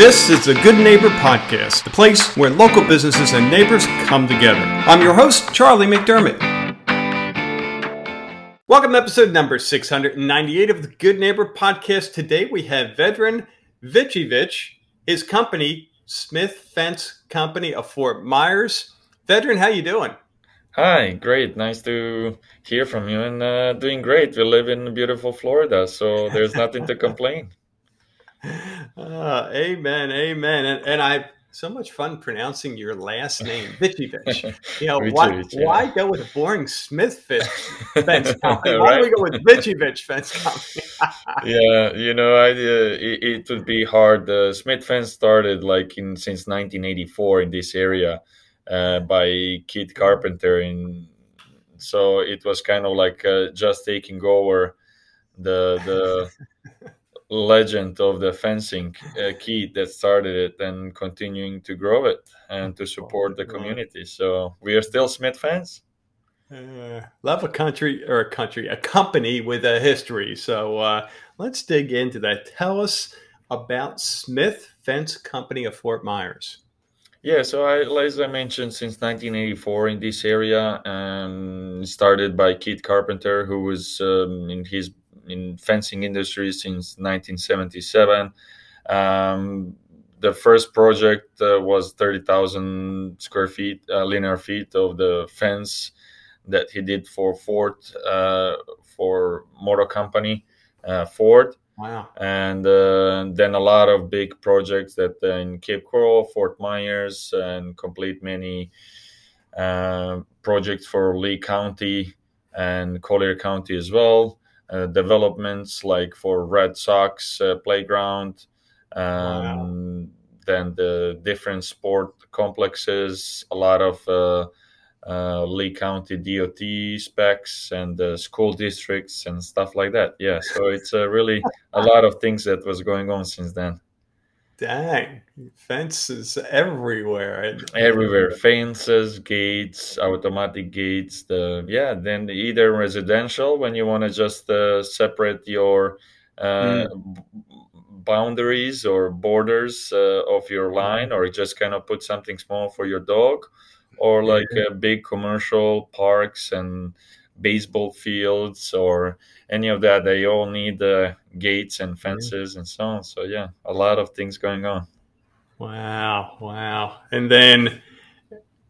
This is the Good Neighbor Podcast, the place where local businesses and neighbors come together. I'm your host, Charlie McDermott. Welcome to episode number 698 of the Good Neighbor Podcast. Today we have Vedran Vicevich, his company, Smith Fence Company of Fort Myers. Vedran, how you doing? Hi, great. Nice to hear from you and uh, doing great. We live in beautiful Florida, so there's nothing to complain. Uh, amen, amen. And, and I so much fun pronouncing your last name, Vicevich. You know, why, yeah. why go with a boring Smith fence company? Why right? do we go with Vicevich fence company? yeah, you know, I, uh, it, it, would be hard. Uh, Smith fence started like in since 1984 in this area uh, by Keith Carpenter, and so it was kind of like uh, just taking over the the legend of the fencing uh, Keith that started it and continuing to grow it and to support the community. So we are still Smith fence. Uh, love a country or a country, a company with a history. So uh, let's dig into that. Tell us about Smith Fence Company of Fort Myers. Yeah, so I, as I mentioned, since 1984 in this area, um, started by Keith Carpenter, who was um, in his in fencing industry since 1977. Um, the first project uh, was 30,000 square feet, uh, linear feet of the fence that he did for Ford, uh, for Motor Company, uh, Ford. Wow. And uh, then a lot of big projects that uh, in Cape Coral, Fort Myers, and complete many projects for Lee County and Collier County as well. Uh, developments like for Red Sox uh, playground, um, wow. then the different sport complexes, a lot of uh, uh, Lee County DOT specs and the school districts and stuff like that. Yeah, so it's uh, really a lot of things that was going on since then. Dang, fences everywhere. Everywhere, fences, gates, automatic gates. The yeah, then either residential when you want to just uh, separate your uh, mm. boundaries or borders uh, of your line, or just kind of put something small for your dog, or like yeah. big commercial parks and baseball fields or any of that. They all need uh, gates and fences and so on. So yeah, a lot of things going on. Wow, wow! And then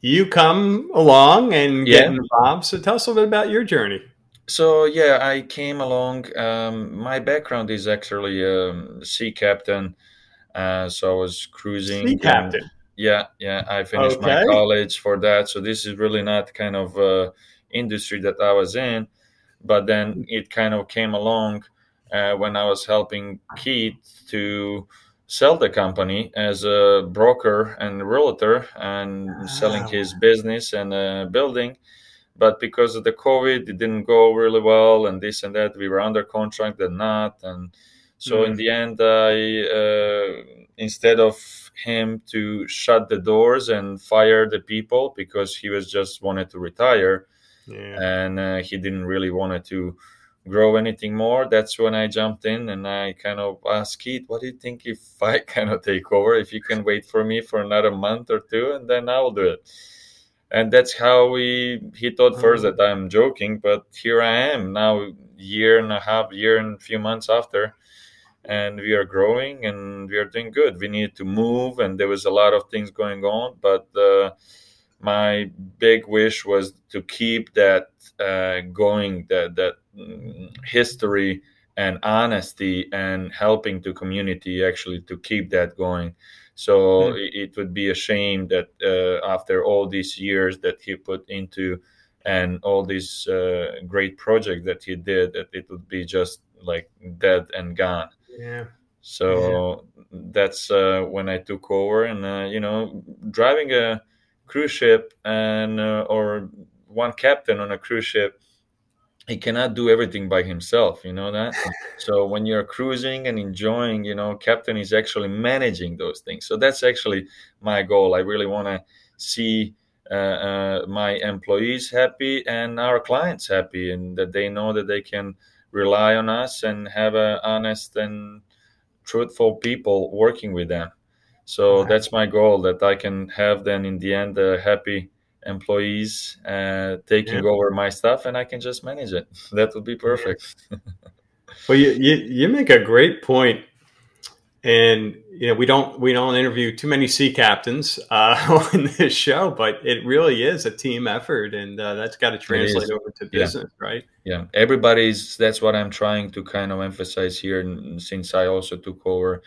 you come along and get yeah. involved. So tell us a little bit about your journey. So yeah, I came along. Um, my background is actually um, sea captain. Uh, so I was cruising. Sea captain. And, yeah, yeah. I finished okay. my college for that. So this is really not kind of uh, industry that I was in. But then it kind of came along uh, when I was helping Keith to sell the company as a broker and realtor and wow. selling his business and a building. But because of the COVID, it didn't go really well, and this and that. We were under contract and not, and so mm in the end, I uh, instead of him to shut the doors and fire the people because he was just wanted to retire, yeah. and uh, he didn't really wanted to grow anything more that's when i jumped in and i kind of asked keith what do you think if i kind of take over if you can wait for me for another month or two and then i'll do it and that's how we he thought first mm-hmm. that i'm joking but here i am now year and a half year and a few months after and we are growing and we are doing good we needed to move and there was a lot of things going on but uh, my big wish was to keep that uh, going, that that mm, history and honesty and helping the community actually to keep that going. So mm. it, it, would be a shame that uh, after all these years that he put into and all these uh, great projects that he did, that it would be just like dead and gone. Yeah. So yeah. that's uh, when I took over, and uh, you know, driving a cruise ship and uh, or one captain on a cruise ship he cannot do everything by himself you know that? So when you're cruising and enjoying you know captain is actually managing those things. So that's actually my goal. I really want to see uh, uh, my employees happy and our clients happy and that they know that they can rely on us and have a honest and truthful people working with them So wow. that's my goal that I can have then in the end uh, happy employees uh, taking yeah. over my stuff and I can just manage it. That would be perfect. well, you, you, you make a great point and you know we don't we don't interview too many sea captains uh, on this show, but it really is a team effort, and uh, that's got to translate over to business, yeah. right? Yeah, everybody's. That's what I'm trying to kind of emphasize here, and since I also took over,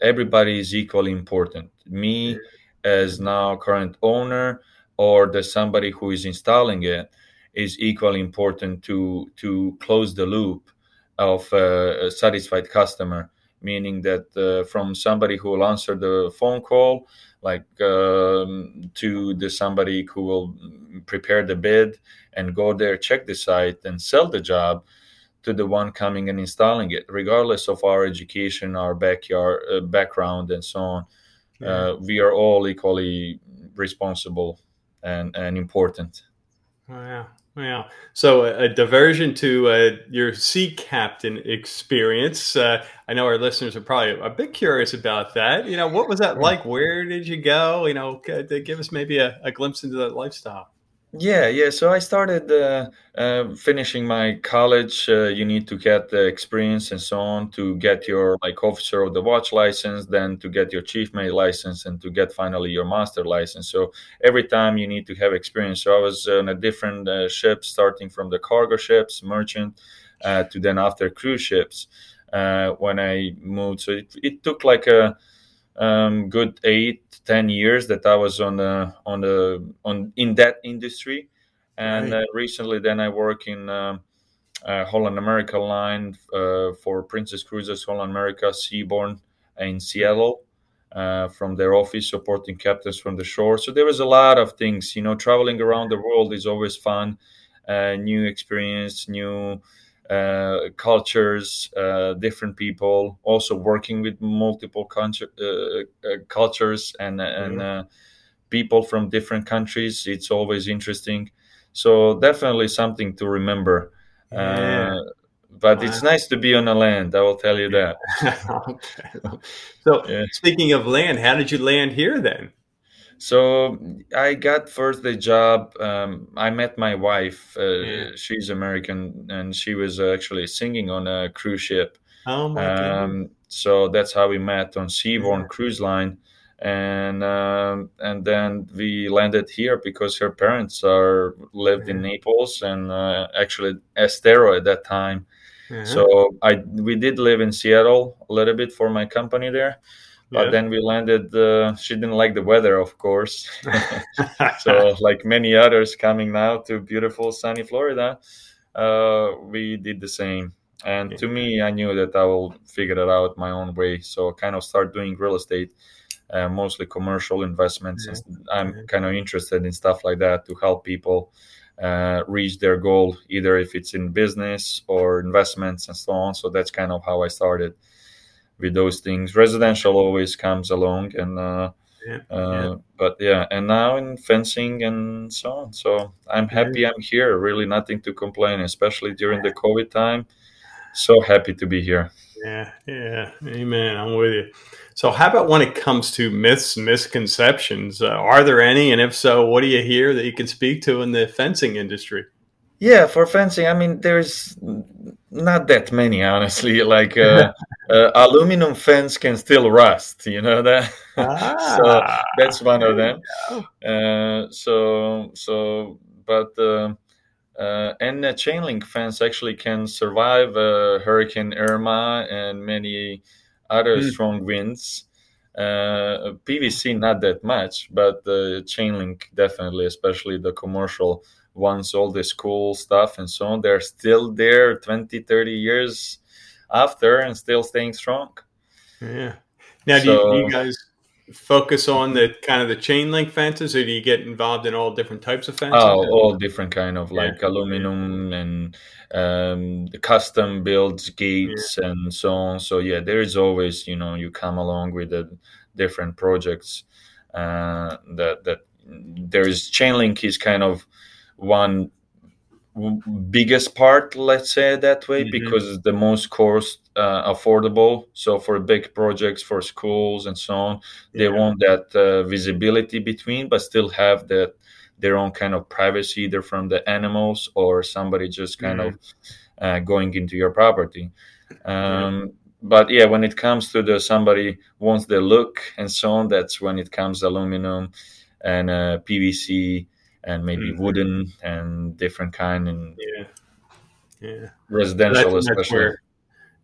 everybody is equally important. Me as now current owner, or the somebody who is installing it, is equally important to to close the loop of uh, a satisfied customer meaning that uh, from somebody who will answer the phone call like um, to the somebody who will prepare the bid and go there check the site and sell the job to the one coming and installing it regardless of our education our backyard uh, background and so on yeah. uh, we are all equally responsible and, and important oh, yeah yeah. So a diversion to uh, your sea captain experience. Uh, I know our listeners are probably a bit curious about that. You know, what was that like? Where did you go? You know, give us maybe a, a glimpse into that lifestyle. Yeah, yeah. So I started uh, uh, finishing my college. Uh, you need to get the experience and so on to get your like officer of the watch license, then to get your chief mate license, and to get finally your master license. So every time you need to have experience. So I was on a different uh, ship, starting from the cargo ships, merchant, uh, to then after cruise ships. Uh, when I moved, so it, it took like a um, good eight ten years that I was on the on the on in that industry, and right. uh, recently then I work in uh, uh, Holland America line uh, for Princess Cruises Holland America Seabourn in Seattle. Uh, from their office, supporting captains from the shore. So there was a lot of things. You know, traveling around the world is always fun, uh, new experience, new uh, cultures, uh, different people, also working with multiple culture, uh, uh cultures and and uh, people from different countries. It's always interesting. So definitely something to remember. Yeah. but wow. it's nice to be on the land. I will tell you that. okay. So yeah. speaking of land, how did you land here then? So I got first the job. Um, I met my wife. Uh, yeah. She's American, and she was actually singing on a cruise ship. Oh my um, So that's how we met on Seabourn yeah. Cruise Line, and um, and then we landed here because her parents are lived yeah. in Naples and uh, actually Estero at that time. So I we did live in Seattle a little bit for my company there but yeah. then we landed uh, she didn't like the weather of course so like many others coming now to beautiful sunny florida uh, we did the same and yeah. to me i knew that i will figure it out my own way so kind of start doing real estate uh, mostly commercial investments yeah. i'm kind of interested in stuff like that to help people uh, reach their goal either if it's in business or investments and so on so that's kind of how i started with those things. Residential always comes along, and uh, yeah, uh, yeah. but yeah, and now in fencing and so on. So I'm happy I'm here. Really, nothing to complain, especially during the COVID time. So happy to be here. Yeah, yeah, amen. I'm with you. So, how about when it comes to myths and misconceptions? Uh, are there any, and if so, what do you hear that you can speak to in the fencing industry? Yeah, for fencing, I mean, there's not that many, honestly. Like uh, uh, aluminum fans can still rust, you know that. Ah, so that's one of them. Uh, so so, but uh, uh, and a chain link fence actually can survive uh, Hurricane Irma and many other mm. strong winds. PVC not that much, but the chain link definitely, especially the commercial ones all this cool stuff and so on they're still there 20 30 years after and still staying strong yeah now so, do, you, do, you, guys focus on the kind of the chain link fences or do you get involved in all different types of fences oh all different kind of like yeah. aluminum and um, the custom builds gates yeah. and so on so yeah there is always you know you come along with the different projects uh, that that there is chain link is kind of one biggest part let's say that way mm-hmm. because the most cost uh, affordable. So for big projects, for schools and so on, yeah. they want that uh, visibility between, but still have that their own kind of privacy, either from the animals or somebody just kind mm-hmm. of uh, going into your property. Um, but yeah, when it comes to the somebody wants the look and so on, that's when it comes aluminum and uh, PVC and maybe mm-hmm. wooden and different kind and yeah, yeah, residential that's, especially. That's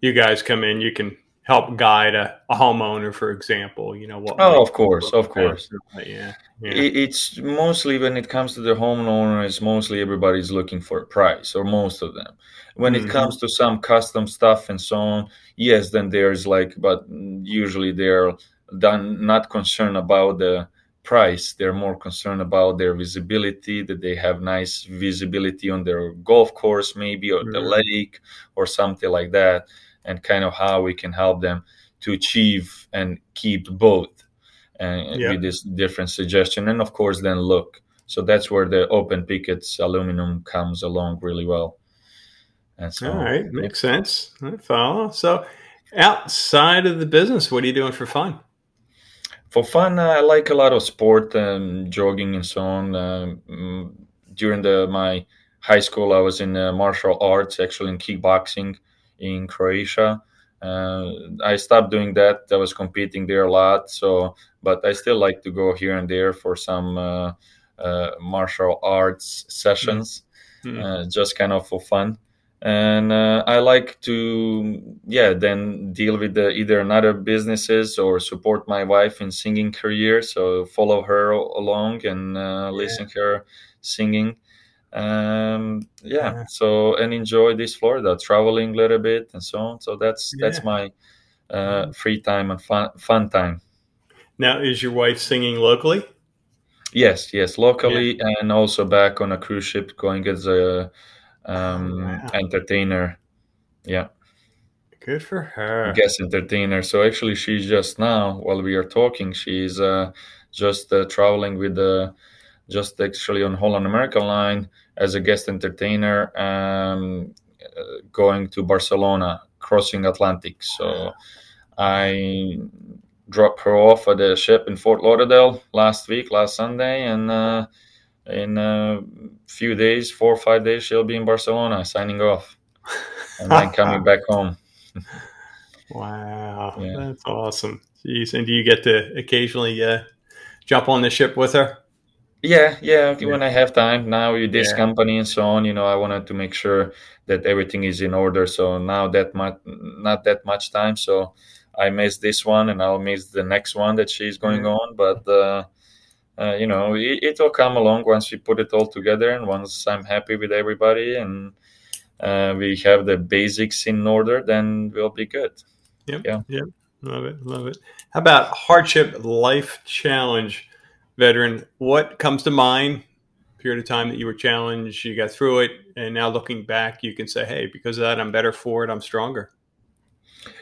you guys come in, you can help guide a, a homeowner, for example. You know what? Oh, of course, of course. Yeah, yeah. It's mostly when it comes to the homeowner, it's mostly everybody's looking for a price, or most of them. When mm-hmm. it comes to some custom stuff and so on, yes, then there's like, but usually they're done not concerned about the price they're more concerned about their visibility that they have nice visibility on their golf course maybe or the lake or something like that and kind of how we can help them to achieve and keep both and yeah. with this different suggestion and of course then look. So that's where the open pickets aluminum comes along really well. And so, all right makes sense. I follow. So outside of the business what are you doing for fun for fun i like a lot of sport and jogging and so on um, during the my high school i was in uh, martial arts actually in kickboxing in Croatia. Uh, I stopped doing that. I was competing there a lot. So, but I still like to go here and there for some uh, uh, martial arts sessions, mm-hmm. just kind of for fun. And uh, I like to, yeah, then deal with the, either another businesses or support my wife in singing career. So follow her along and uh, yeah. listen her singing. Um yeah, yeah, so and enjoy this florida traveling a little bit and so on. So that's yeah. that's my uh free time and fun fun time. Now is your wife singing locally? Yes yes locally and also back on a cruise ship going as a um wow. entertainer yeah good for her guest entertainer so actually she's just now while we are talking she's uh just uh, traveling with the just actually on holland american line as a guest entertainer um, going to Barcelona, crossing Atlantic. So I dropped her off at the ship in Fort Lauderdale last week, last Sunday, and uh, in a few days, four or five days, she'll be in Barcelona signing off, and then coming back home. wow, yeah. that's awesome. Jeez. And do you get to occasionally uh, jump on the ship with her? Yeah, yeah. When I have time now with this yeah. company and so on, you know, I wanted to make sure that everything is in order. So now that much, not that much time. So I missed this one, and I'll miss the next one that she's going mm-hmm. on. But uh, uh, you know, it, it, will come along once we put it all together, and once I'm happy with everybody, and uh, we have the basics in order, then we'll be good. Yep. Yeah. Yep. Love it. Love it. How about hardship life challenge? Vedran, what comes to mind? Period of time that you were challenged, you got through it, and now looking back, you can say, "Hey, because of that, I'm better for it. I'm stronger."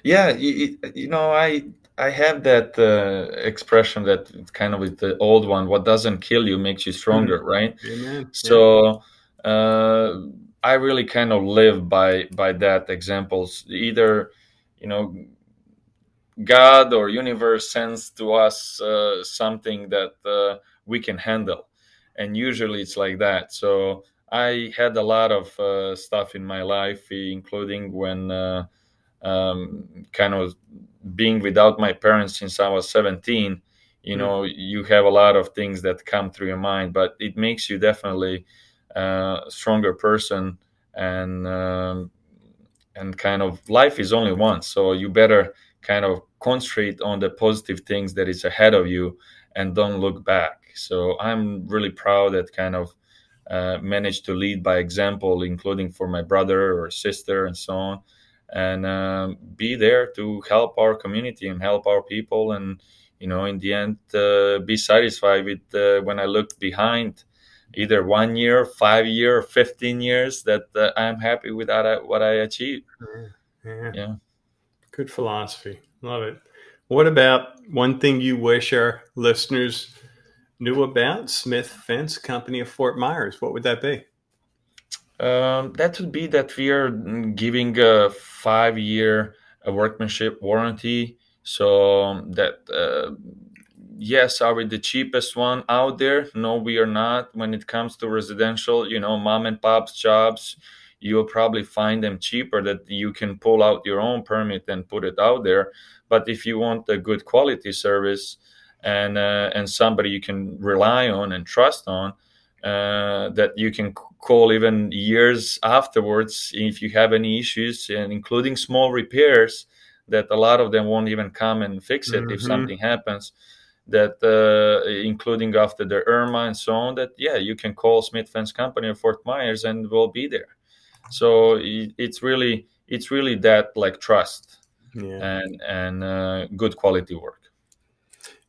Yeah, you, you know, I I have that uh, expression that kind of with the old one, what doesn't kill you makes you stronger, mm-hmm. right? Amen. So uh, I really kind of live by by that examples. Either, you know, God or universe sends to us uh, something that uh, we can handle, and usually it's like that. So I had a lot of uh, stuff in my life, including when uh, um, kind of being without my parents since I was 17. You know, mm. you have a lot of things that come through your mind, but it makes you definitely uh, a stronger person and um, and kind of life is only once, so you better kind of concentrate on the positive things that is ahead of you and don't look back so i'm really proud that kind of uh, managed to lead by example including for my brother or sister and so on and um, be there to help our community and help our people and you know in the end uh, be satisfied with uh, when i look behind either one year five year 15 years that uh, i'm happy with that, what i achieved yeah. yeah Good philosophy. Love it. What about one thing you wish our listeners knew about Smith Fence Company of Fort Myers? What would that be? Um, that would be that we are giving a five year a workmanship warranty. So that uh, yes, are we the cheapest one out there? No, we are not. When it comes to residential, you know, mom and pop's jobs, you'll probably find them cheaper that you can pull out your own permit and put it out there. But if you want a good quality service and uh, and somebody you can rely on and trust on, uh, that you can call even years afterwards if you have any issues, and including small repairs that a lot of them won't even come and fix it mm-hmm. if something happens that uh, including after the irma and so on that yeah you can call smith fence company or fort myers and we'll be there so it's really it's really that like trust yeah. and and uh, good quality work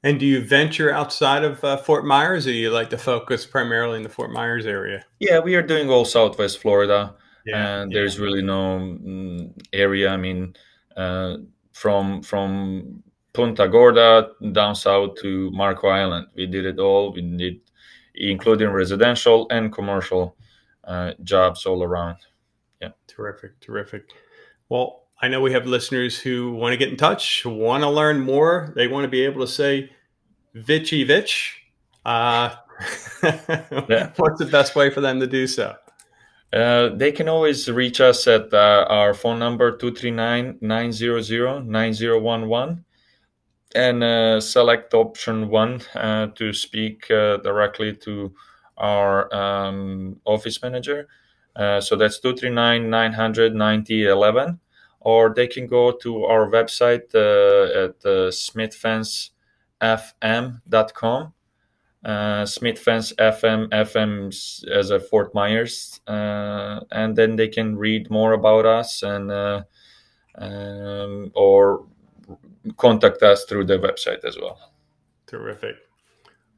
and do you venture outside of uh, Fort Myers, or do you like to focus primarily in the Fort Myers area? Yeah, we are doing all Southwest Florida, yeah, and yeah. there's really no mm, area. I mean, uh, from from Punta Gorda down south to Marco Island, we did it all. We did, including residential and commercial uh, jobs all around. Yeah, terrific, terrific. Well, I know we have listeners who want to get in touch, want to learn more. They want to be able to say Vicevich. Uh, yeah. What's the best way for them to do so? Uh, they can always reach us at uh, our phone number 239-900-9011 and uh, select option one uh, to speak uh, directly to our um, office manager. Uh, so that's 239 900 9011 or they can go to our website uh, at uh, smithfencefm.com. Uh, Smith Fence FM, FM as a Fort Myers, uh, and then they can read more about us and uh, um, or contact us through the website as well. Terrific.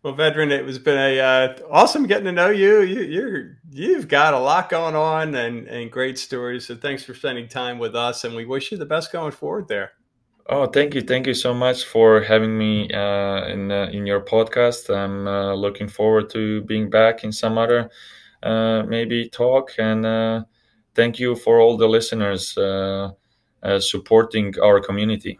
Well, Vedran, it was been a uh, awesome getting to know you. you. You're you've got a lot going on and and great stories. So thanks for spending time with us, and we wish you the best going forward there. Oh, thank you, thank you so much for having me uh, in uh, in your podcast. I'm uh, looking forward to being back in some other uh, maybe talk, and uh, thank you for all the listeners supporting our community.